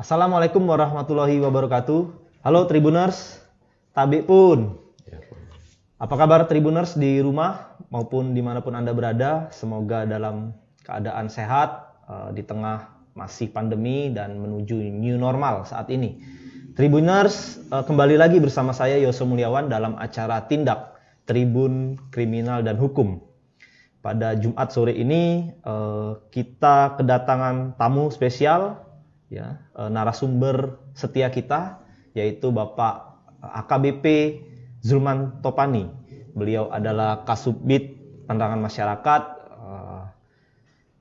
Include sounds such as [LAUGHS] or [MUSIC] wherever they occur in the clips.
Assalamualaikum warahmatullahi wabarakatuh. Halo Tribuners, Tabi pun. Apa kabar Tribuners di rumah maupun di mana pun Anda berada? Semoga dalam keadaan sehat uh, di tengah masih pandemi dan menuju new normal saat ini. Tribuners, uh, kembali lagi bersama saya Yoso Mulyawan dalam acara Tindak Tribun Kriminal dan Hukum. Pada Jumat sore ini uh, kita kedatangan tamu spesial ya narasumber setia kita yaitu Bapak AKBP Zulman Topani. Beliau adalah Kasubit Penerangan Masyarakat uh,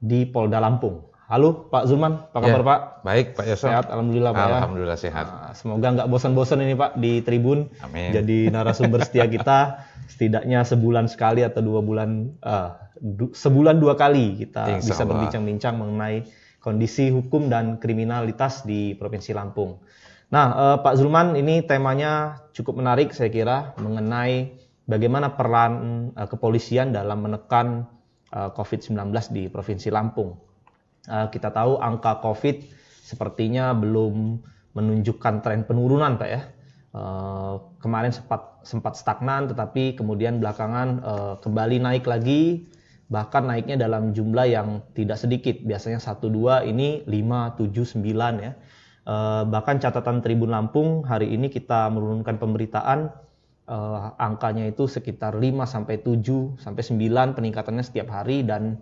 di Polda Lampung. Halo Pak Zulman, apa kabar ya, Pak? Baik Pak Yosef. Sehat, Alhamdulillah Pak Alhamdulillah ya. sehat. Uh, semoga nggak bosan-bosan ini Pak di Tribun. Amin. Jadi narasumber setia kita setidaknya sebulan sekali atau dua bulan, uh, du sebulan dua kali kita Insya bisa berbincang-bincang mengenai kondisi hukum dan kriminalitas di Provinsi Lampung. Nah, uh, Pak Zulman, ini temanya cukup menarik saya kira mengenai bagaimana peran uh, kepolisian dalam menekan uh, COVID-19 di Provinsi Lampung. Uh, kita tahu angka COVID sepertinya belum menunjukkan tren penurunan, Pak ya. Uh, kemarin sempat sempat stagnan, tetapi kemudian belakangan uh, kembali naik lagi, bahkan naiknya dalam jumlah yang tidak sedikit. Biasanya 1-2 ini 5, 7, 9 ya. Uh, bahkan catatan Tribun Lampung hari ini kita menurunkan pemberitaan uh, angkanya itu sekitar 5 sampai 7 sampai 9 peningkatannya setiap hari dan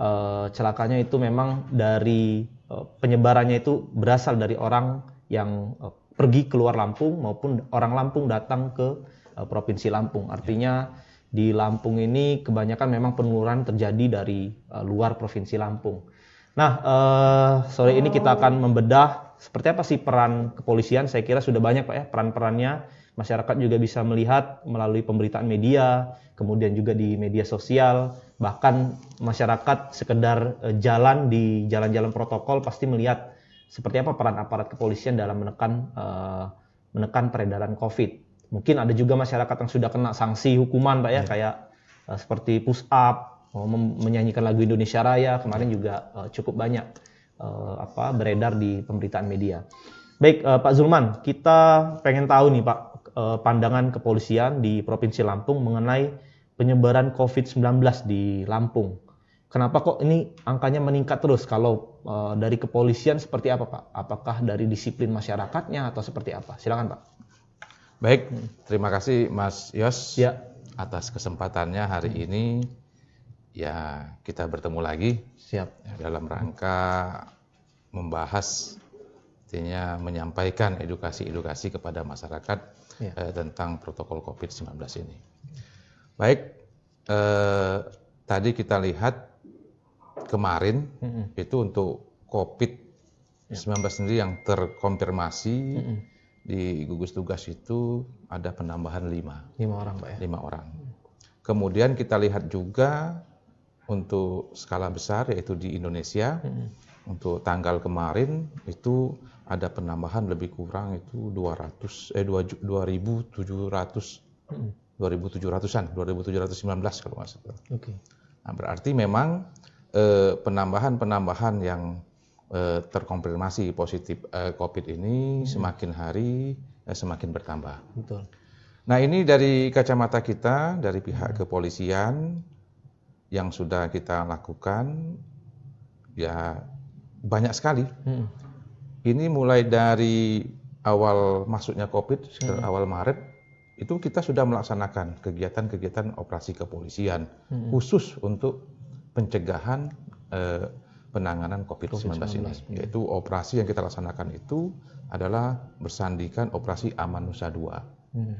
uh, celakanya itu memang dari penyebarannya itu berasal dari orang yang pergi keluar Lampung maupun orang Lampung datang ke provinsi Lampung. Artinya di Lampung ini kebanyakan memang penurunan terjadi dari uh, luar provinsi Lampung. Nah, uh, sore ini kita akan membedah seperti apa sih peran kepolisian. Saya kira sudah banyak Pak ya peran-perannya. Masyarakat juga bisa melihat melalui pemberitaan media, kemudian juga di media sosial, bahkan masyarakat sekedar jalan di jalan-jalan protokol pasti melihat seperti apa peran aparat kepolisian dalam menekan uh, menekan peredaran COVID. Mungkin ada juga masyarakat yang sudah kena sanksi hukuman, Pak ya, ya. kayak uh, seperti push up, uh, menyanyikan lagu Indonesia Raya kemarin juga uh, cukup banyak uh, apa beredar di pemberitaan media. Baik, uh, Pak Zulman, kita pengen tahu nih Pak pandangan kepolisian di Provinsi Lampung mengenai penyebaran COVID-19 di Lampung. Kenapa kok ini angkanya meningkat terus? Kalau uh, dari kepolisian seperti apa Pak? Apakah dari disiplin masyarakatnya atau seperti apa? Silakan Pak. Baik, terima kasih Mas Yos ya. atas kesempatannya hari hmm. ini. Ya kita bertemu lagi. Siap. Dalam rangka membahas, artinya menyampaikan edukasi-edukasi kepada masyarakat ya. eh, tentang protokol COVID-19 ini. Baik, eh, tadi kita lihat kemarin mm-hmm. itu untuk COVID-19 ya. sendiri yang terkonfirmasi mm-hmm. Di gugus tugas itu ada penambahan lima. Lima orang, Pak ya? Lima orang. Kemudian kita lihat juga untuk skala besar yaitu di Indonesia, mm-hmm. untuk tanggal kemarin itu ada penambahan lebih kurang itu 200 eh 2700 mm-hmm. 2700-an, 2719 kalau nggak salah. Oke. Okay. Nah, berarti memang penambahan-penambahan yang eh, terkonfirmasi positif eh, COVID ini hmm. semakin hari eh, semakin bertambah. Betul. Nah ini dari kacamata kita, dari pihak hmm. kepolisian yang sudah kita lakukan, ya banyak sekali. Hmm. Ini mulai dari awal masuknya COVID, hmm. awal Maret, itu kita sudah melaksanakan kegiatan-kegiatan operasi kepolisian hmm. khusus untuk pencegahan eh, penanganan COVID-19 COVID ini. Ya. Yaitu operasi yang kita laksanakan itu adalah bersandikan operasi Amanusa 2. Hmm.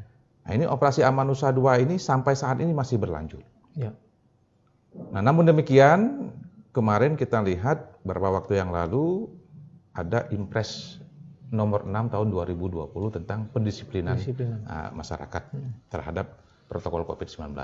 Nah ini operasi Amanusa 2 ini sampai saat ini masih berlanjut. Ya. Nah namun demikian kemarin kita lihat beberapa waktu yang lalu ada impres nomor 6 tahun 2020 tentang pendisiplinan uh, masyarakat hmm. terhadap protokol COVID-19.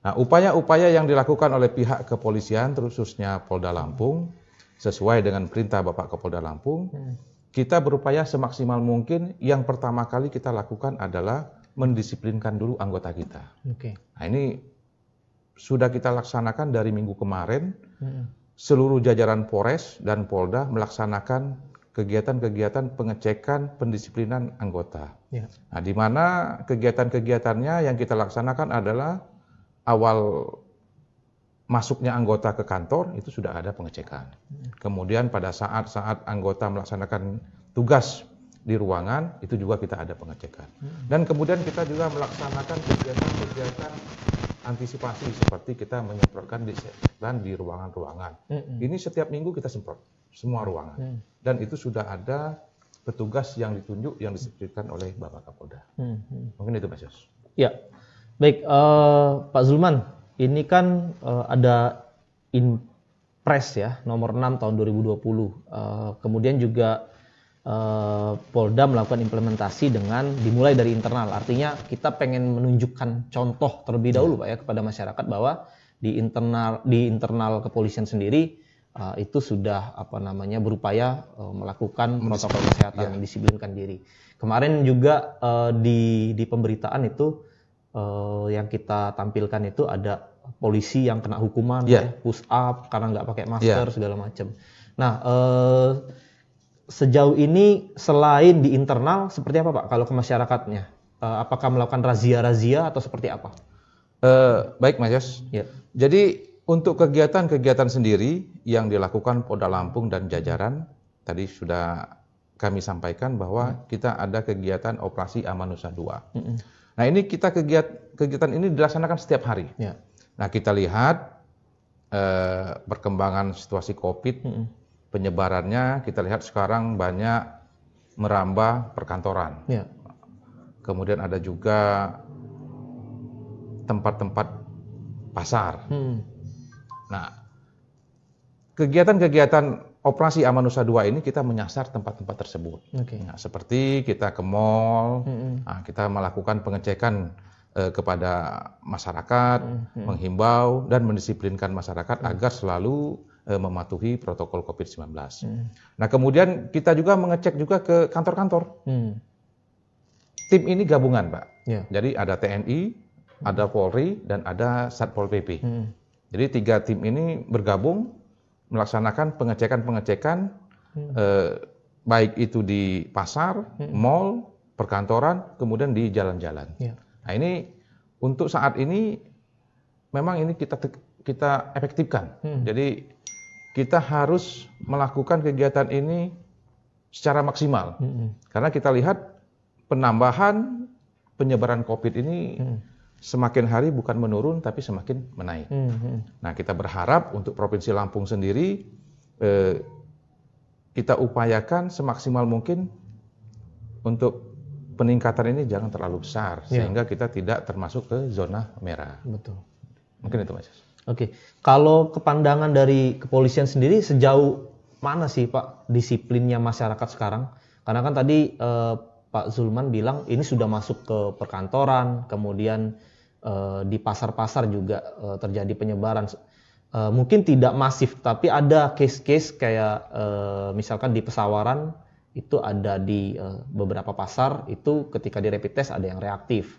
Nah, upaya-upaya yang dilakukan oleh pihak kepolisian, khususnya Polda Lampung, sesuai dengan perintah Bapak Kapolda Lampung, hmm. kita berupaya semaksimal mungkin. Yang pertama kali kita lakukan adalah mendisiplinkan dulu anggota kita. Okay. Nah, ini sudah kita laksanakan dari minggu kemarin. Hmm. Seluruh jajaran Polres dan Polda melaksanakan kegiatan-kegiatan pengecekan pendisiplinan anggota. Ya. Nah, di mana kegiatan-kegiatannya yang kita laksanakan adalah awal masuknya anggota ke kantor itu sudah ada pengecekan. Kemudian pada saat-saat anggota melaksanakan tugas di ruangan itu juga kita ada pengecekan. Dan kemudian kita juga melaksanakan kegiatan-kegiatan antisipasi seperti kita menyemprotkan disinfektan di ruangan-ruangan. Ini setiap minggu kita semprot semua ruangan. Mm. Dan itu sudah ada petugas yang ditunjuk yang disebutkan oleh Bapak Kapolda. Mungkin itu Mas Yos. Ya, baik uh, Pak Zulman ini kan uh, ada Impres ya nomor 6 tahun 2020. Uh, kemudian juga uh, Polda melakukan implementasi dengan dimulai dari internal. Artinya kita pengen menunjukkan contoh terlebih dahulu Pak ya kepada masyarakat bahwa di internal di internal kepolisian sendiri uh, itu sudah apa namanya berupaya uh, melakukan protokol kesehatan ya. disiplinkan diri. Kemarin juga uh, di di pemberitaan itu uh, yang kita tampilkan itu ada polisi yang kena hukuman yeah. ya, push up karena nggak pakai masker yeah. segala macam. Nah, eh, sejauh ini selain di internal seperti apa Pak kalau ke masyarakatnya? Eh, apakah melakukan razia-razia atau seperti apa? Uh, baik Mas Yos. Yeah. Jadi untuk kegiatan-kegiatan sendiri yang dilakukan Polda Lampung dan jajaran tadi sudah kami sampaikan bahwa hmm. kita ada kegiatan operasi Amanusa 2. Hmm. Nah ini kita kegiatan kegiatan ini dilaksanakan setiap hari. Yeah. Nah kita lihat eh, perkembangan situasi COVID, hmm. penyebarannya kita lihat sekarang banyak merambah perkantoran. Ya. Kemudian ada juga tempat-tempat pasar. Hmm. Nah, kegiatan-kegiatan operasi Amanusa 2 ini kita menyasar tempat-tempat tersebut. Okay. Nah, seperti kita ke mall, hmm. nah, kita melakukan pengecekan eh, kepada masyarakat, hmm. menghimbau dan mendisiplinkan masyarakat hmm. agar selalu eh, mematuhi protokol COVID-19. Hmm. Nah, kemudian kita juga mengecek juga ke kantor-kantor. Hmm. Tim ini gabungan, Pak. Yeah. Jadi ada TNI, ada Polri, dan ada Satpol PP. Hmm. Jadi tiga tim ini bergabung melaksanakan pengecekan-pengecekan hmm. eh, baik itu di pasar, hmm. mall, perkantoran, kemudian di jalan-jalan. Yeah. Nah ini untuk saat ini memang ini kita kita efektifkan. Hmm. Jadi kita harus melakukan kegiatan ini secara maksimal. Hmm. Karena kita lihat penambahan penyebaran COVID ini hmm. Semakin hari bukan menurun tapi semakin menaik. Hmm. Nah kita berharap untuk Provinsi Lampung sendiri eh, kita upayakan semaksimal mungkin untuk peningkatan ini jangan terlalu besar ya. sehingga kita tidak termasuk ke zona merah. Betul. Mungkin itu Mas. Oke. Kalau kepandangan dari kepolisian sendiri sejauh mana sih Pak disiplinnya masyarakat sekarang? Karena kan tadi eh, Pak Zulman bilang ini sudah masuk ke perkantoran, kemudian eh, di pasar-pasar juga eh, terjadi penyebaran. Eh, mungkin tidak masif, tapi ada case-case kayak misalkan di pesawaran itu ada di beberapa pasar itu ketika di rapid test ada yang reaktif.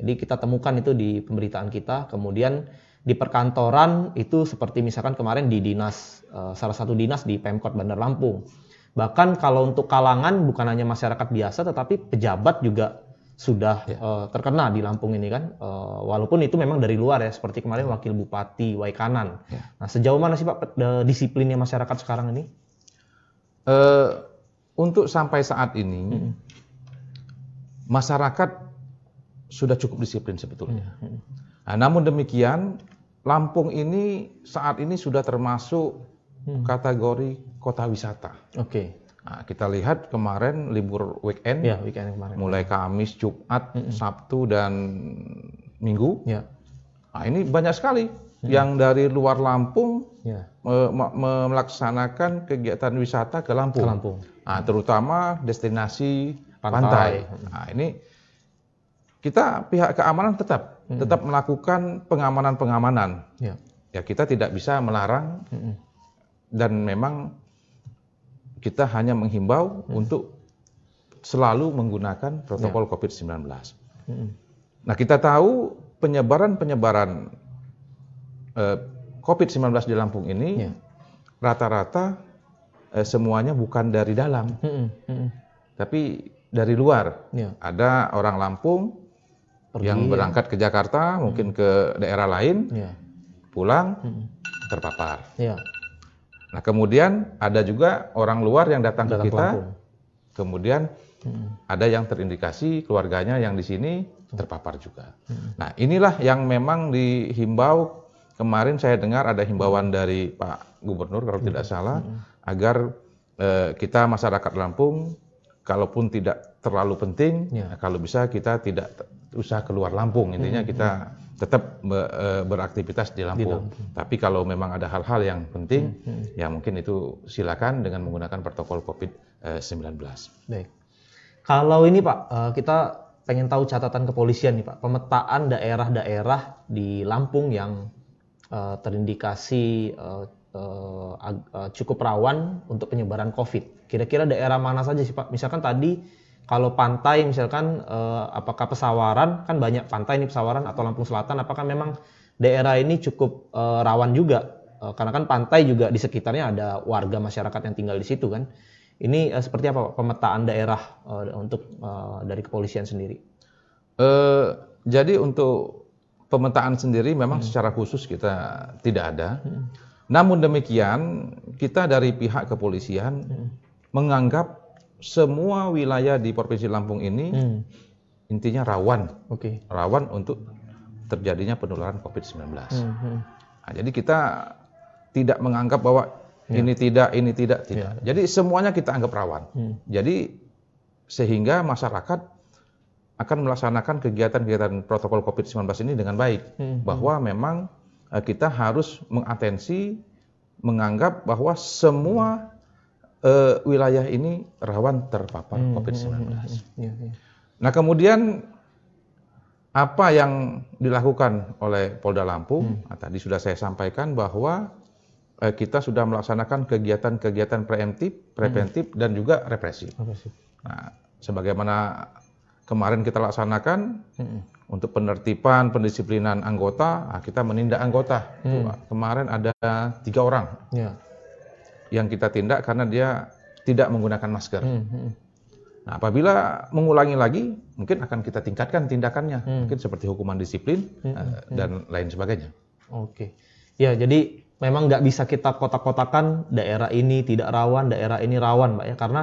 Jadi kita temukan itu di pemberitaan kita. Kemudian di perkantoran itu seperti misalkan kemarin di dinas salah satu dinas di Pemkot Bandar Lampung. Bahkan kalau untuk kalangan bukan hanya masyarakat biasa tetapi pejabat juga sudah ya. uh, terkena di Lampung ini kan. Uh, walaupun itu memang dari luar ya seperti kemarin wakil bupati Waikanan. Ya. Nah, sejauh mana sih Pak disiplinnya masyarakat sekarang ini? Uh, untuk sampai saat ini hmm. masyarakat sudah cukup disiplin sebetulnya. Hmm. Nah, namun demikian Lampung ini saat ini sudah termasuk hmm. kategori kota wisata. Oke. Okay. Nah, kita lihat kemarin libur weekend, ya, weekend kemarin. mulai Kamis, Jumat, hmm. Sabtu dan Minggu. Ya. Nah, ini banyak sekali hmm. yang dari luar Lampung ya. melaksanakan kegiatan wisata ke Lampung. Ke Lampung. Nah, terutama destinasi pantai. pantai. Nah, ini kita pihak keamanan tetap hmm. tetap melakukan pengamanan-pengamanan. Ya. ya kita tidak bisa melarang hmm. dan memang kita hanya menghimbau hmm. untuk selalu menggunakan protokol ya. COVID-19. Hmm. Nah, kita tahu penyebaran-penyebaran eh, COVID-19 di Lampung ini ya. rata-rata ya eh, semuanya bukan dari dalam, Mm-mm, mm-mm. tapi dari luar. Ya. Ada orang Lampung Pergi, yang berangkat ke Jakarta, mungkin ke daerah lain, Ya. pulang Mm-mm. terpapar. Nah, kemudian ada juga orang luar yang datang, Datang ke kita, Lampung. kemudian Mm-mm. ada yang terindikasi keluarganya yang di sini terpapar juga. Nah, inilah yang memang dihimbau. Kemarin saya dengar ada himbauan dari Pak Gubernur kalau tidak salah agar eh, kita masyarakat Lampung kalaupun tidak terlalu penting Ya. kalau bisa kita tidak usah keluar Lampung. Intinya kita tetap be- eh, beraktivitas di Lampung. Tapi kalau memang ada hal-hal yang penting ya mungkin itu silakan dengan menggunakan protokol COVID-19. Baik. Kalau ini Pak, eh, kita pengen tahu catatan kepolisian nih Pak, pemetaan daerah-daerah di Lampung yang eh, terindikasi cukup rawan untuk penyebaran COVID. Kira-kira daerah mana saja sih Pak? Misalkan tadi kalau pantai misalkan eh, apakah pesawaran kan banyak pantai ini pesawaran atau Lampung Selatan apakah memang daerah ini cukup eh, rawan juga? Eh, karena kan pantai juga di sekitarnya ada warga masyarakat yang tinggal di situ kan? Ini eh, seperti apa pemetaan daerah eh, untuk eh, dari kepolisian sendiri? Eh, jadi untuk pemetaan sendiri memang secara khusus kita tidak ada. Namun demikian kita dari pihak kepolisian menganggap semua wilayah di Provinsi Lampung ini Hmm, intinya rawan, oke rawan untuk terjadinya penularan COVID-19. Hmm, hmm. Nah, jadi kita tidak menganggap bahwa ini tidak, ini tidak, tidak. Jadi semuanya kita anggap rawan. Hmm. Jadi sehingga masyarakat akan melaksanakan kegiatan-kegiatan protokol COVID-19 ini dengan baik. Hmm. Bahwa memang eh, kita harus mengatensi, menganggap bahwa semua eh, wilayah ini rawan terpapar COVID-19. Iya, iya. Nah kemudian apa yang dilakukan oleh Polda Lampung? Nah, tadi sudah saya sampaikan bahwa eh, kita sudah melaksanakan kegiatan-kegiatan preemptif, preventif dan juga represif. Nah, sebagaimana kemarin kita laksanakan Hmm, untuk penertiban, pendisiplinan anggota, nah, kita menindak anggota. Tuh, Kemarin ada tiga orang ya. Yang kita tindak karena dia tidak menggunakan masker. Hmm, hmm. Nah, apabila mengulangi lagi, mungkin akan kita tingkatkan tindakannya, mungkin seperti hukuman disiplin eh, dan lain sebagainya. Oke. Ya, jadi memang nggak bisa kita kotak-kotakan daerah ini tidak rawan, daerah ini rawan, Pak ya, karena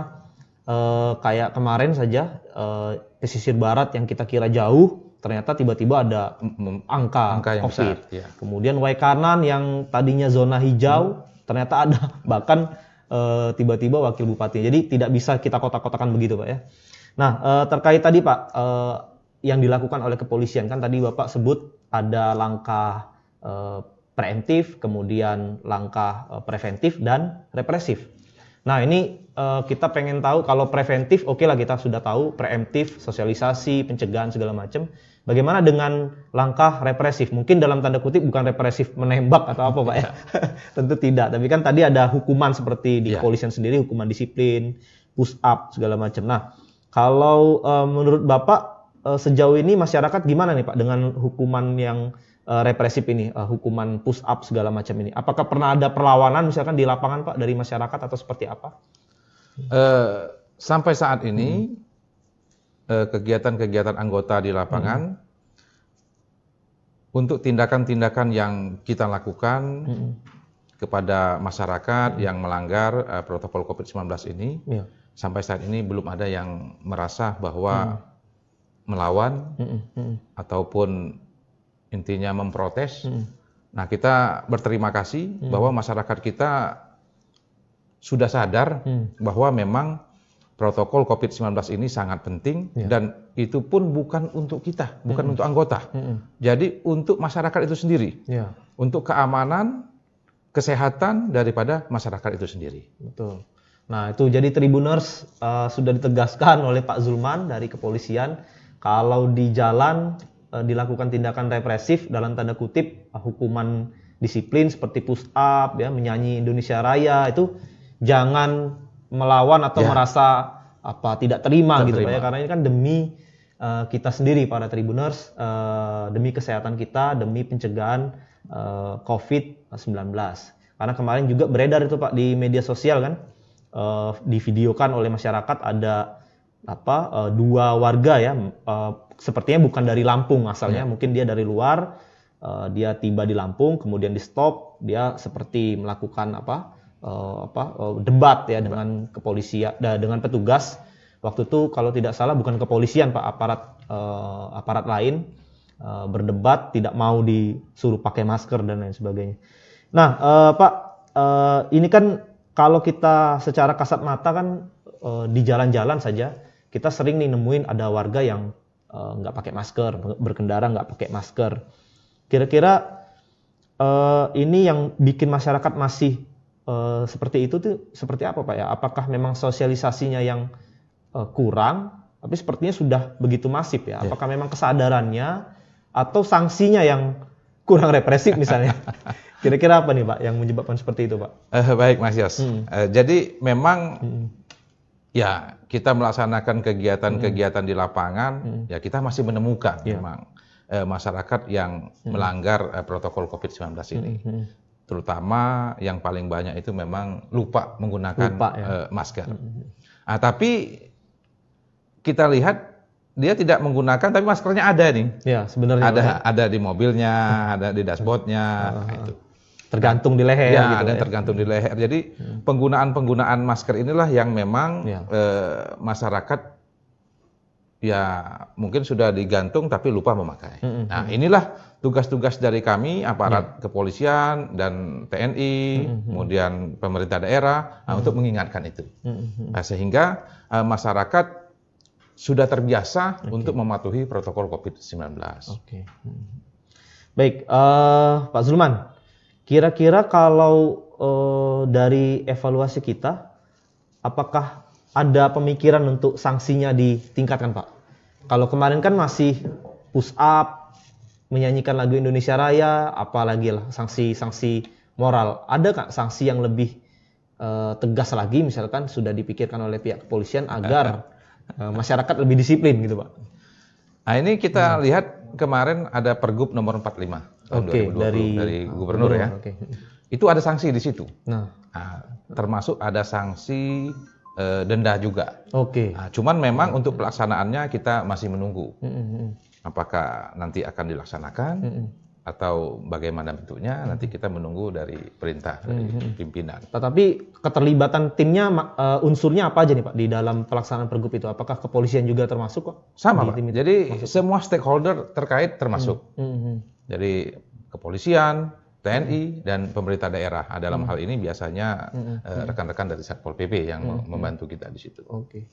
eh, kayak kemarin saja eh, pesisir barat yang kita kira jauh, ternyata tiba-tiba ada Mem- angka, Angka yang COVID. besar, ya. Kemudian Waikanan yang tadinya zona hijau, ternyata ada [LAUGHS] bahkan eh, tiba-tiba wakil bupati. Jadi tidak bisa kita kotak-kotakan begitu, Pak ya. Nah, eh, terkait tadi Pak eh, yang dilakukan oleh kepolisian kan tadi Bapak sebut ada langkah eh, preemptif, kemudian langkah eh, preventif dan represif. Nah, ini eh, kita pengen tahu kalau preventif oke lah kita sudah tahu preemptif, sosialisasi, pencegahan segala macam. Bagaimana dengan langkah represif? Mungkin dalam tanda kutip bukan represif menembak atau apa, Pak ya. [LAUGHS] Tentu tidak, tapi kan tadi ada hukuman seperti di Ya. kepolisian sendiri hukuman disiplin, push up segala macam. Nah, kalau eh, menurut Bapak eh, sejauh ini masyarakat gimana nih Pak dengan hukuman yang eh, represif ini, eh, hukuman push up segala macam ini? Apakah pernah ada perlawanan misalkan di lapangan Pak dari masyarakat atau seperti apa? Eh, sampai saat ini eh, kegiatan-kegiatan anggota di lapangan untuk tindakan-tindakan yang kita lakukan Hmm. kepada masyarakat yang melanggar eh, protokol COVID-19 ini Iya. sampai saat ini belum ada yang merasa bahwa melawan Mm-mm, mm-mm, ataupun intinya memprotes. mm-mm. Nah, kita berterima kasih bahwa masyarakat kita sudah sadar Hmm. bahwa memang protokol COVID-19 ini sangat penting Ya. dan itu pun bukan untuk kita, bukan untuk anggota. Mm-mm. Jadi untuk masyarakat itu sendiri, Iya, untuk keamanan, kesehatan daripada masyarakat itu sendiri. betul. Nah, itu jadi Tribuners eh, sudah ditegaskan oleh Pak Zulman dari kepolisian kalau di jalan eh, dilakukan tindakan represif dalam tanda kutip eh, hukuman disiplin seperti push up ya, menyanyi Indonesia Raya itu jangan melawan atau Ya. merasa apa tidak terima Tidak gitu Pak ya terima. karena ini kan demi eh, kita sendiri para Tribuners eh, demi kesehatan kita, demi pencegahan eh, COVID-19. Karena kemarin juga beredar itu Pak di media sosial kan uh, divideokan oleh masyarakat ada apa uh, dua warga ya uh, sepertinya bukan dari Lampung asalnya, ya. mungkin dia dari luar, uh, dia tiba di Lampung, kemudian di stop, dia seperti melakukan apa uh, apa uh, debat ya dengan kepolisian, dengan petugas. Waktu itu kalau tidak salah bukan kepolisian pak, aparat uh, aparat lain uh, berdebat, tidak mau disuruh pakai masker dan lain sebagainya. Nah uh, pak, uh, ini kan kalau kita secara kasat mata kan uh, di jalan-jalan saja kita sering nih nemuin ada warga yang Eh, nggak uh, pakai masker, berkendara nggak pakai masker. Kira-kira uh, ini yang bikin masyarakat masih uh, seperti itu tuh seperti apa Pak ya? Apakah memang sosialisasinya yang uh, kurang? Tapi sepertinya sudah begitu masif ya. ya. Apakah memang kesadarannya atau sanksinya yang kurang represif misalnya? [LAUGHS] Kira-kira apa nih Pak yang menyebabkan seperti itu Pak? Uh, baik Mas Yos. Hmm. Uh, jadi memang hmm ya kita melaksanakan kegiatan-kegiatan hmm. di lapangan, hmm. ya kita masih menemukan yeah. memang eh, masyarakat yang hmm. melanggar eh, protokol COVID-19 ini. Hmm. Hmm. Terutama yang paling banyak itu memang lupa menggunakan lupa, ya. eh, masker. Hmm, hmm. Nah, tapi kita lihat dia tidak menggunakan tapi maskernya ada nih. Ya, sebenarnya ada ya. ada di mobilnya, ada di dashboardnya, uh, nah, itu. Tergantung di leher. Ya, gitu ada ya. tergantung di leher. Jadi hmm. penggunaan-penggunaan masker inilah yang memang ya. eh, masyarakat ya mungkin sudah digantung tapi lupa memakai. Hmm, hmm nah hmm. inilah tugas-tugas dari kami aparat ya. kepolisian dan TNI, hmm, hmm kemudian pemerintah daerah nah, untuk mengingatkan itu. Hmm nah, sehingga eh, masyarakat sudah terbiasa okay. untuk mematuhi protokol COVID-19. Oke. Okay. Baik, uh, Pak Zulman, Kira-kira kalau uh, dari evaluasi kita, apakah ada pemikiran untuk sanksinya ditingkatkan Pak? Kalau kemarin kan masih push up, menyanyikan lagu Indonesia Raya, apalagi lah sanksi-sanksi moral. Ada nggak sanksi yang lebih uh, tegas lagi, misalkan sudah dipikirkan oleh pihak kepolisian agar uh, masyarakat lebih disiplin gitu Pak? Nah ini kita hmm. lihat kemarin ada Pergub nomor 45 tahun okay, 2020 dari, dari gubernur ya. Okay. Itu ada sanksi di situ. Nah. nah termasuk ada sanksi e, denda juga. Oke. Okay. Nah, cuman memang untuk pelaksanaannya kita masih menunggu. Mm -hmm. Apakah nanti akan dilaksanakan mm -hmm. atau bagaimana bentuknya? Nanti kita menunggu dari perintah dari mm -hmm. pimpinan. Tetapi keterlibatan timnya uh, unsurnya apa aja nih Pak di dalam pelaksanaan pergub itu? Apakah kepolisian juga termasuk kok? Sama Pak. Jadi masuk. semua stakeholder terkait termasuk. Mm -hmm. Jadi kepolisian, TNI dan pemerintah daerah. Nah, dalam hmm. hal ini biasanya uh, rekan-rekan dari Satpol PP yang hmm. membantu kita di situ. Oke. Okay.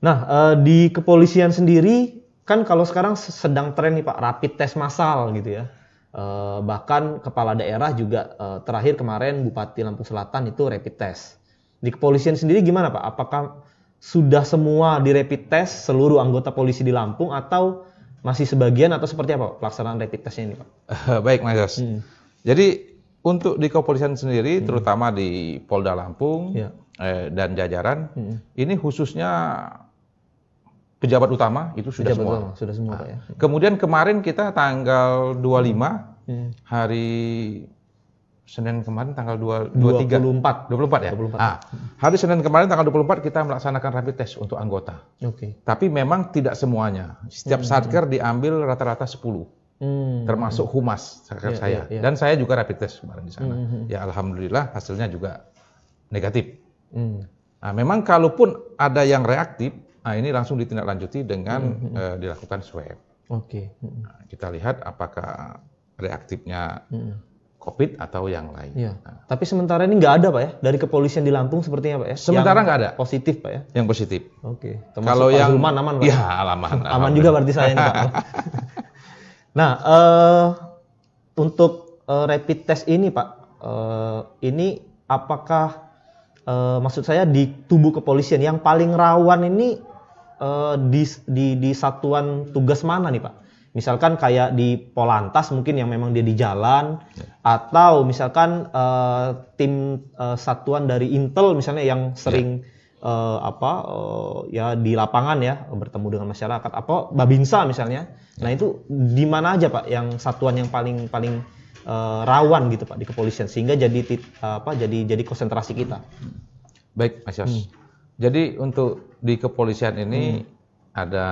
Nah, uh, di kepolisian sendiri kan kalau sekarang sedang tren nih Pak rapid test massal gitu ya. Uh, bahkan kepala daerah juga uh, terakhir kemarin Bupati Lampung Selatan itu rapid test. Di kepolisian sendiri gimana Pak? Apakah sudah semua di rapid test seluruh anggota polisi di Lampung atau masih sebagian atau seperti apa pelaksanaan rapid testnya ini Pak? [LAUGHS] Baik Mas Yos. Hmm. Jadi untuk di kepolisian sendiri, hmm. terutama di Polda Lampung ya. eh, dan jajaran, hmm. ini khususnya pejabat utama itu sudah pejabat semua. Utama, sudah semua Pak ya. Kemudian kemarin kita tanggal 25 hmm. hari Senin kemarin tanggal 2, 23. 24. 24 ya? 24. Ah, hari Senin kemarin tanggal 24 kita melaksanakan rapid test untuk anggota. Oke. Okay. Tapi memang tidak semuanya. Setiap hmm. satker diambil rata-rata 10. Hmm. Termasuk humas yeah, saya. Yeah, yeah. Dan saya juga rapid test kemarin di sana. Hmm. hmm, hmm. Ya alhamdulillah hasilnya juga negatif. Hmm. Nah, memang kalaupun ada yang reaktif, nah ini langsung ditindaklanjuti dengan hmm. uh, dilakukan swab. Oke. Okay. Nah, kita lihat apakah reaktifnya hmm COVID atau yang lain. Ya. Nah. Tapi sementara ini nggak ada pak ya dari kepolisian di Lampung sepertinya pak ya? Sementara nggak ada. Positif pak ya? Yang positif. Oke. Kalau yang Zulman aman pak? Ya aman. [LAUGHS] aman juga berarti saya ini pak. [LAUGHS] nah uh, untuk uh, rapid test ini pak, uh, ini apakah uh, maksud saya di tubuh kepolisian yang paling rawan ini uh, di, di di satuan tugas mana nih pak? misalkan kayak di Polantas mungkin yang memang dia di jalan ya. atau misalkan uh, tim uh, satuan dari Intel misalnya yang sering ya. uh, apa uh, ya di lapangan ya bertemu dengan masyarakat apa Babinsa misalnya ya. Nah itu di mana aja Pak yang satuan yang paling paling uh, rawan gitu Pak di kepolisian sehingga jadi uh, apa jadi jadi konsentrasi kita Baik, Mas Yos. Hmm. Jadi untuk di kepolisian ini hmm. ada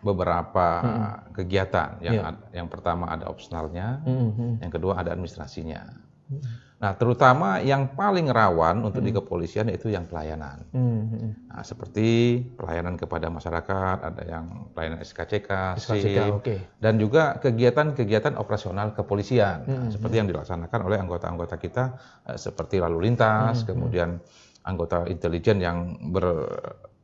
beberapa hmm. kegiatan. Yang yeah. ad, yang pertama ada opsionalnya, hmm. hmm. yang kedua ada administrasinya. Hmm. Nah, terutama yang paling rawan untuk hmm. di kepolisian itu yang pelayanan. Hmm, hmm. Nah, seperti pelayanan kepada masyarakat, ada yang pelayanan SKCK, SKCK okay. dan juga kegiatan-kegiatan operasional kepolisian, hmm. nah, seperti yang dilaksanakan oleh anggota-anggota kita, eh, seperti lalu lintas, hmm. kemudian anggota intelijen yang ber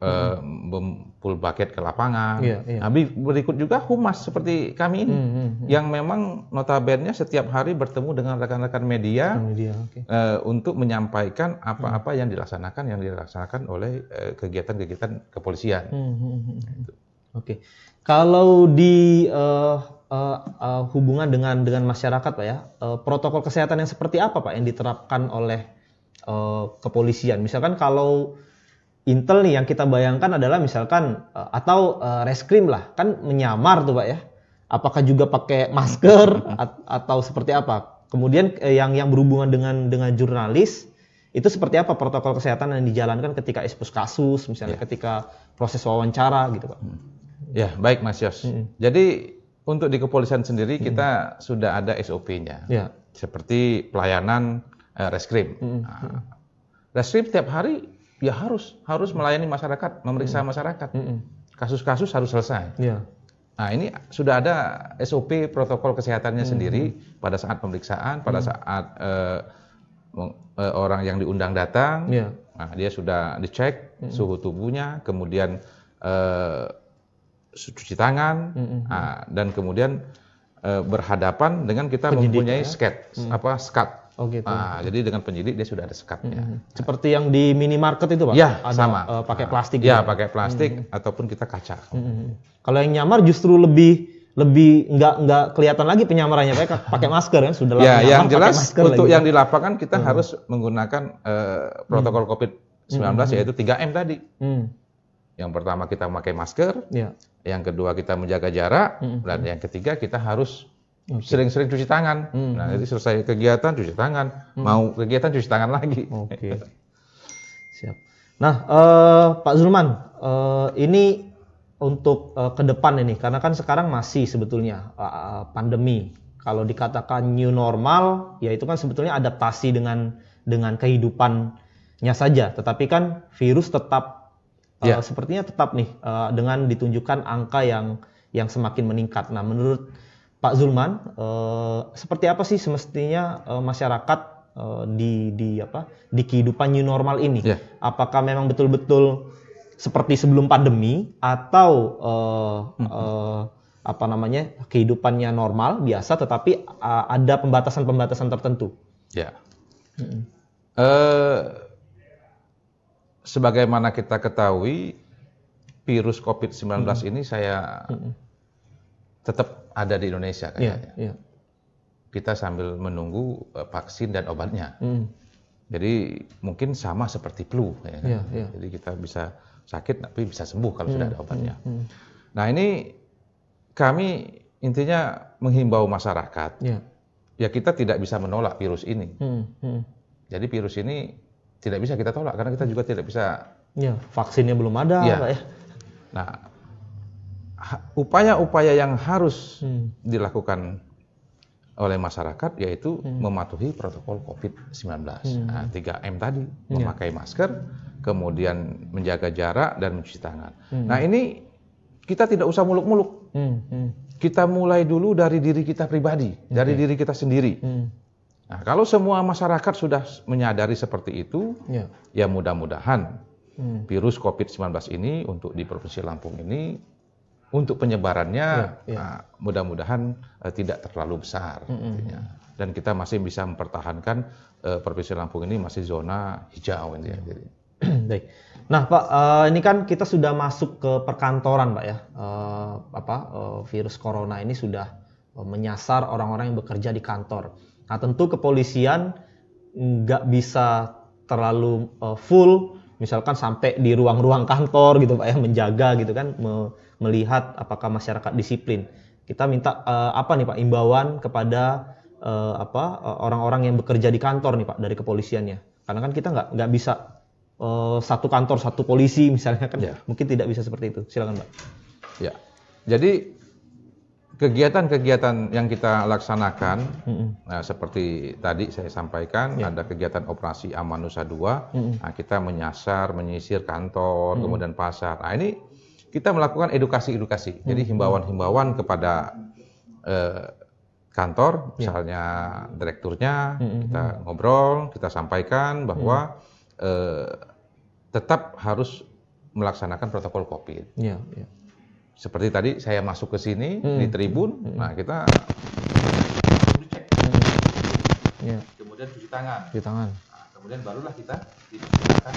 hmm. full bucket ke lapangan. Yeah, yeah. Nah, berikut juga humas seperti kami ini, hmm, hmm, hmm. yang memang notabene setiap hari bertemu dengan rekan-rekan media, media okay. uh, untuk menyampaikan apa-apa hmm. yang dilaksanakan yang dilaksanakan oleh uh, kegiatan-kegiatan kepolisian. Hmm, hmm, hmm. Oke, okay. kalau di uh, uh, uh, hubungan dengan dengan masyarakat, pak ya, uh, protokol kesehatan yang seperti apa pak yang diterapkan oleh uh, kepolisian? Misalkan kalau Intel nih yang kita bayangkan adalah misalkan uh, atau uh, reskrim lah kan menyamar tuh pak ya apakah juga pakai masker [LAUGHS] atau seperti apa kemudian uh, yang yang berhubungan dengan dengan jurnalis itu seperti apa protokol kesehatan yang dijalankan ketika ekspos kasus misalnya ya. ketika proses wawancara gitu pak hmm. ya baik mas Yos hmm. jadi untuk di kepolisian sendiri hmm. kita sudah ada SOP-nya ya. seperti pelayanan uh, reskrim hmm. nah, reskrim setiap hari ya harus harus melayani masyarakat, memeriksa hmm. masyarakat. Kasus-kasus harus selesai. Yeah. Nah ini sudah ada SOP protokol kesehatannya hmm. sendiri pada saat pemeriksaan, pada hmm. saat uh, uh, orang yang diundang datang, yeah. nah, dia sudah dicek hmm. suhu tubuhnya, kemudian uh, cuci tangan, hmm. nah, dan kemudian uh, berhadapan dengan kita Penyidik, mempunyai ya? sket, hmm. apa skat Oh gitu. Nah, jadi dengan penyidik dia sudah ada sekatnya. Hmm. Seperti yang di minimarket itu pak? Ya ada, sama. Uh, pakai plastik. Ya gitu? pakai plastik hmm. ataupun kita kaca. Hmm. Kalau yang nyamar justru lebih lebih nggak nggak kelihatan lagi penyamarannya pak [LAUGHS] pakai masker kan sudah ya yang jelas untuk lagi. yang di lapangan kita hmm. harus menggunakan uh, protokol hmm. covid 19 hmm. yaitu 3 m tadi hmm. yang pertama kita memakai masker ya. yang kedua kita menjaga jarak hmm. dan yang ketiga kita harus Sering-sering cuci tangan. Hmm. Nah, jadi selesai kegiatan cuci tangan, hmm. mau kegiatan cuci tangan lagi. Oke. Okay. Siap. Nah, uh, Pak Zulman, uh, ini untuk uh, ke depan ini, karena kan sekarang masih sebetulnya uh, pandemi. Kalau dikatakan new normal, ya itu kan sebetulnya adaptasi dengan dengan kehidupannya saja. Tetapi kan virus tetap yeah. uh, sepertinya tetap nih uh, dengan ditunjukkan angka yang yang semakin meningkat. Nah, menurut Pak Zulman, eh, seperti apa sih semestinya eh, masyarakat eh, di di apa di kehidupan new normal ini? Yeah. Apakah memang betul-betul seperti sebelum pandemi atau eh, mm -hmm. eh, apa namanya kehidupannya normal biasa, tetapi uh, ada pembatasan-pembatasan tertentu? Ya. Yeah. Mm -hmm. eh, sebagaimana kita ketahui, virus COVID-19 mm -hmm. ini saya mm -hmm. Tetap ada di Indonesia kayaknya. Yeah, yeah. Kita sambil menunggu uh, vaksin dan obatnya. Mm. Jadi mungkin sama seperti flu. Ya kan? yeah, yeah. Jadi kita bisa sakit tapi bisa sembuh kalau mm. sudah ada hmm, obatnya. Mm. Mm. Nah ini kami intinya menghimbau masyarakat. Yeah. Ya kita tidak bisa menolak virus ini. Mm. Mm. Jadi virus ini tidak bisa kita tolak karena kita juga tidak bisa. Ya, vaksinnya belum ada, ya. Pak ya. Nah, upaya-upaya yang harus hmm. dilakukan oleh masyarakat yaitu hmm. mematuhi protokol COVID-19. Hmm. Nah, 3M tadi, ya. memakai masker, kemudian menjaga jarak dan mencuci tangan. Hmm. Nah, ini kita tidak usah muluk-muluk. Hmm. Hmm. Kita mulai dulu dari diri kita pribadi, okay. dari diri kita sendiri. Hmm. Nah, kalau semua masyarakat sudah menyadari seperti itu, ya, ya mudah-mudahan hmm. virus COVID-19 ini untuk di Provinsi Lampung ini untuk penyebarannya ya, ya. Uh, mudah-mudahan uh, tidak terlalu besar mm -hmm. dan kita masih bisa mempertahankan uh, provinsi Lampung ini masih zona hijau ini ya. Jadi. [CLEARS THROAT] Baik. Nah Pak, uh, ini kan kita sudah masuk ke perkantoran Pak ya, uh, apa uh, virus corona ini sudah uh, menyasar orang-orang yang bekerja di kantor. Nah tentu kepolisian nggak bisa terlalu uh, full, misalkan sampai di ruang-ruang kantor gitu Pak ya, menjaga gitu kan, me melihat apakah masyarakat disiplin. Kita minta uh, apa nih Pak imbauan kepada uh, apa orang-orang yang bekerja di kantor nih Pak dari kepolisiannya. Karena kan kita nggak nggak bisa uh, satu kantor satu polisi misalnya kan ya. mungkin tidak bisa seperti itu. Silakan Pak. Ya. Jadi kegiatan-kegiatan yang kita laksanakan, mm-hmm. nah, seperti tadi saya sampaikan, yeah. ada kegiatan operasi Amanusa 2, mm-hmm. nah, kita menyasar, menyisir kantor, mm-hmm. kemudian pasar. Nah ini kita melakukan edukasi-edukasi, mm-hmm. jadi himbauan-himbauan kepada eh, kantor, yeah. misalnya direkturnya, mm-hmm. kita ngobrol, kita sampaikan bahwa mm-hmm. eh, tetap harus melaksanakan protokol COVID. Yeah, yeah seperti tadi saya masuk ke sini hmm. di tribun, hmm. nah kita dicek, hmm. yeah. kemudian cuci tangan, cuci tangan, nah, kemudian barulah kita dipersilakan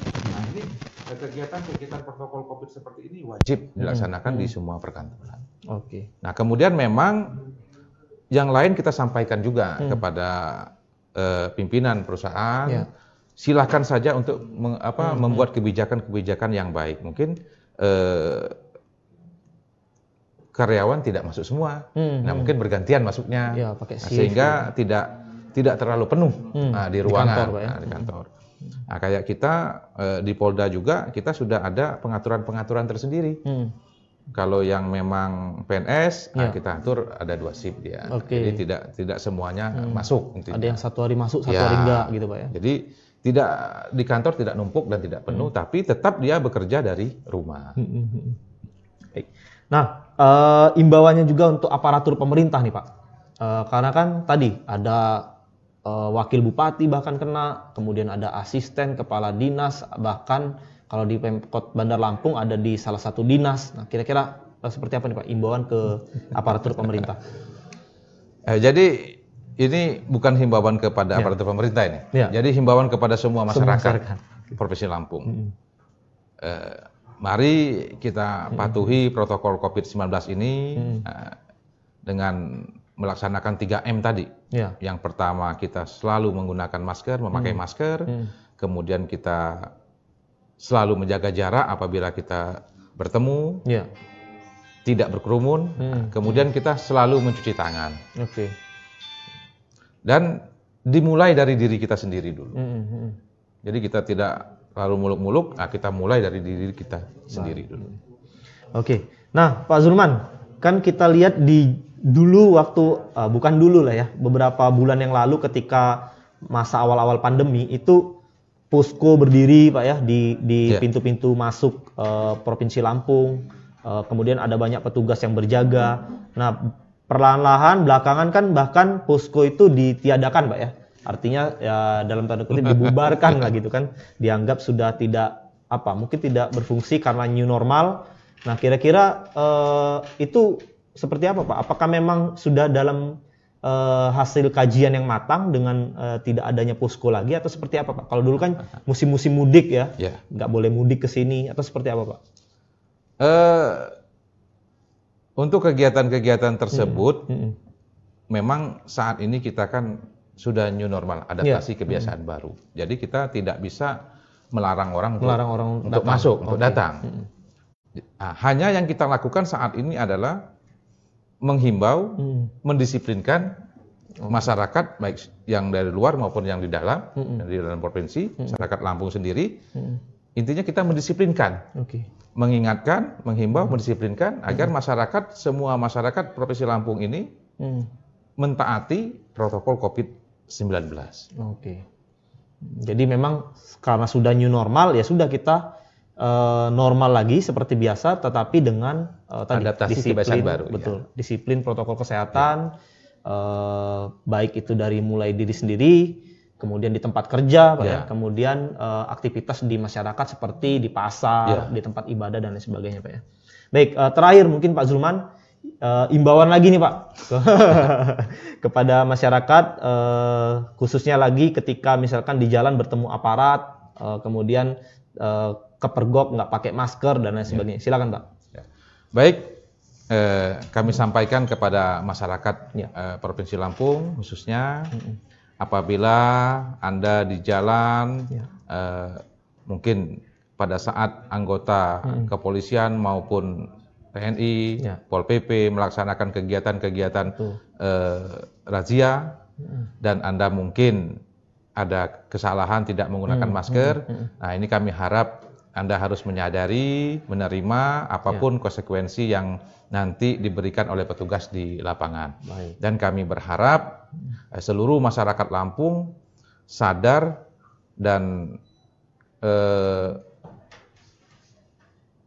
Nah ini kegiatan-kegiatan protokol COVID seperti ini wajib hmm. dilaksanakan hmm. di semua perkantoran. Oke. Okay. Nah kemudian memang yang lain kita sampaikan juga hmm. kepada uh, pimpinan perusahaan. Yeah. Silahkan saja untuk meng, apa, hmm. membuat kebijakan-kebijakan yang baik. Mungkin uh, karyawan tidak masuk semua. Hmm, nah, hmm. mungkin bergantian masuknya. Ya, pakai nah, sehingga ya. tidak tidak terlalu penuh hmm, nah, di ruangan di kantor, ya? nah, di kantor. Nah, kayak kita eh, di Polda juga kita sudah ada pengaturan-pengaturan tersendiri. Hmm. Kalau yang memang PNS, nah, ya. nah, kita atur ada dua shift dia. Okay. Jadi tidak tidak semuanya hmm. masuk. Intinya. Ada yang satu hari masuk, satu ya. hari enggak gitu pak ya. Jadi tidak di kantor tidak numpuk dan tidak penuh, hmm. tapi tetap dia bekerja dari rumah. Hmm. hmm, hmm. Baik. Nah, uh, imbauannya juga untuk aparatur pemerintah nih Pak. Uh, karena kan tadi ada uh, wakil bupati bahkan kena, kemudian ada asisten kepala dinas, bahkan kalau di Pemkot Bandar Lampung ada di salah satu dinas. Nah, kira-kira uh, seperti apa nih Pak imbauan ke aparatur pemerintah? Eh, jadi ini bukan himbauan kepada ya. aparatur pemerintah ini. Ya. Jadi himbauan kepada semua masyarakat, semua masyarakat. Provinsi Lampung. Hmm. Uh, mari kita patuhi protokol COVID-19 ini hmm. uh, dengan melaksanakan 3M tadi. Ya. Yang pertama kita selalu menggunakan masker, memakai hmm. masker, hmm. kemudian kita selalu menjaga jarak apabila kita bertemu, ya. tidak berkerumun, hmm. kemudian kita selalu mencuci tangan. Oke. Okay. Dan dimulai dari diri kita sendiri dulu. Hmm. hmm. Jadi kita tidak lalu muluk-muluk, nah kita mulai dari diri kita sendiri dulu. Oke, nah Pak Zulman, kan kita lihat di dulu waktu uh, bukan dulu lah ya, beberapa bulan yang lalu ketika masa awal-awal pandemi itu posko berdiri Pak ya di di ya. pintu-pintu yeah. masuk uh, provinsi Lampung, uh, kemudian ada banyak petugas yang berjaga. Nah perlahan-lahan belakangan kan bahkan posko itu ditiadakan Pak ya Artinya ya dalam tanda kutip dibubarkan lah [LAUGHS] gitu kan, dianggap sudah tidak apa, mungkin tidak berfungsi karena new normal. Nah kira-kira uh, itu seperti apa Pak? Apakah memang sudah dalam uh, hasil kajian yang matang dengan uh, tidak adanya posko lagi atau seperti apa Pak? Kalau dulu kan [LAUGHS] musim-musim mudik ya, yeah. nggak boleh mudik ke sini atau seperti apa Pak? Uh, untuk kegiatan-kegiatan tersebut, hmm. Hmm. memang saat ini kita kan sudah new normal, adaptasi yeah. kebiasaan hmm. baru. Jadi kita tidak bisa melarang orang melarang untuk, orang untuk datang. masuk, okay. untuk datang. Hmm. Nah, hanya yang kita lakukan saat ini adalah menghimbau, hmm. mendisiplinkan masyarakat baik yang dari luar maupun yang di dalam, hmm. di dalam provinsi, hmm. masyarakat Lampung sendiri. Hmm. Intinya kita mendisiplinkan. Okay. Mengingatkan, menghimbau, hmm. mendisiplinkan agar hmm. masyarakat semua masyarakat Provinsi Lampung ini hmm. mentaati protokol Covid 19. Oke. Jadi memang karena sudah new normal ya sudah kita uh, normal lagi seperti biasa tetapi dengan uh, tadi adaptasi disiplin baru ya. betul ya. disiplin protokol kesehatan ya. uh, baik itu dari mulai diri sendiri kemudian di tempat kerja Pak ya. ya. kemudian uh, aktivitas di masyarakat seperti di pasar ya. di tempat ibadah dan lain sebagainya Pak ya. Baik uh, terakhir mungkin Pak Zulman uh, imbauan lagi nih Pak [LAUGHS] kepada masyarakat uh, khususnya lagi ketika misalkan di jalan bertemu aparat uh, kemudian uh, kepergok nggak pakai masker dan lain ya. sebagainya. Ya. Silakan Pak. Ya. Baik, eh, kami sampaikan kepada masyarakat ya. eh, Provinsi Lampung khususnya hmm. apabila anda di jalan ya. eh, mungkin pada saat anggota hmm. kepolisian maupun TNI, ya. Pol PP melaksanakan kegiatan-kegiatan eh, razia hmm. dan Anda mungkin ada kesalahan tidak menggunakan hmm, masker. Hmm, hmm. Nah, ini kami harap Anda harus menyadari, menerima apa pun ya. konsekuensi yang nanti diberikan oleh petugas di lapangan. Baik. Dan kami berharap eh, seluruh masyarakat Lampung sadar dan eh,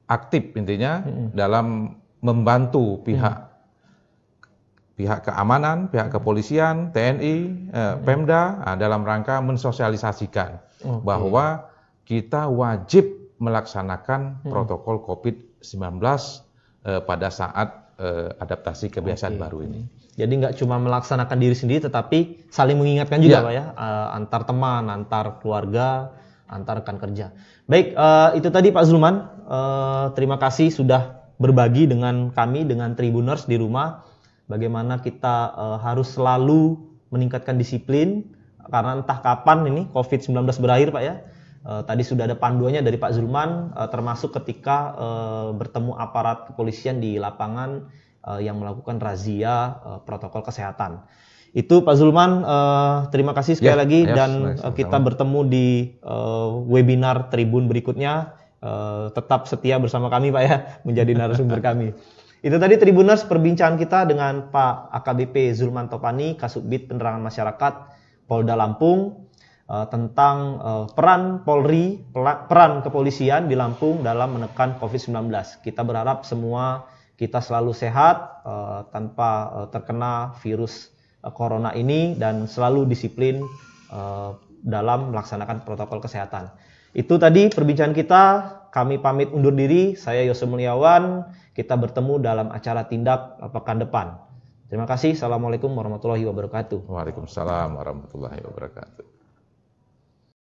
aktif intinya hmm. dalam membantu pihak hmm pihak keamanan, pihak kepolisian, TNI, eh, Pemda eh, dalam rangka mensosialisasikan okay. bahwa kita wajib melaksanakan hmm. protokol COVID-19 eh, pada saat eh, adaptasi kebiasaan okay. baru ini. Jadi nggak cuma melaksanakan diri sendiri, tetapi saling mengingatkan juga, ya. pak ya, uh, antar teman, antar keluarga, antar rekan kerja. Baik, uh, itu tadi Pak Zulman. Uh, terima kasih sudah berbagi dengan kami, dengan Tribuners di rumah bagaimana kita uh, harus selalu meningkatkan disiplin karena entah kapan ini COVID-19 berakhir Pak ya. Uh, tadi sudah ada panduannya dari Pak Zulman uh, termasuk ketika uh, bertemu aparat kepolisian di lapangan uh, yang melakukan razia uh, protokol kesehatan. Itu Pak Zulman, uh, terima kasih sekali yeah, lagi yes, dan nice, uh, kita bertemu di uh, webinar Tribun berikutnya. Uh, tetap setia bersama kami Pak ya [LAUGHS] menjadi narasumber [LAUGHS] kami. Itu tadi Tribuners perbincangan kita dengan Pak AKBP Zulman Topani, Kasubit Penerangan Masyarakat Polda Lampung uh, tentang uh, peran Polri, peran kepolisian di Lampung dalam menekan COVID-19. Kita berharap semua kita selalu sehat uh, tanpa uh, terkena virus corona ini dan selalu disiplin uh, dalam melaksanakan protokol kesehatan. Itu tadi perbincangan kita. Kami pamit undur diri. Saya Yosef Mulyawan. Kita bertemu dalam acara tindak pekan depan. Terima kasih. Assalamualaikum warahmatullahi wabarakatuh. Waalaikumsalam warahmatullahi wabarakatuh.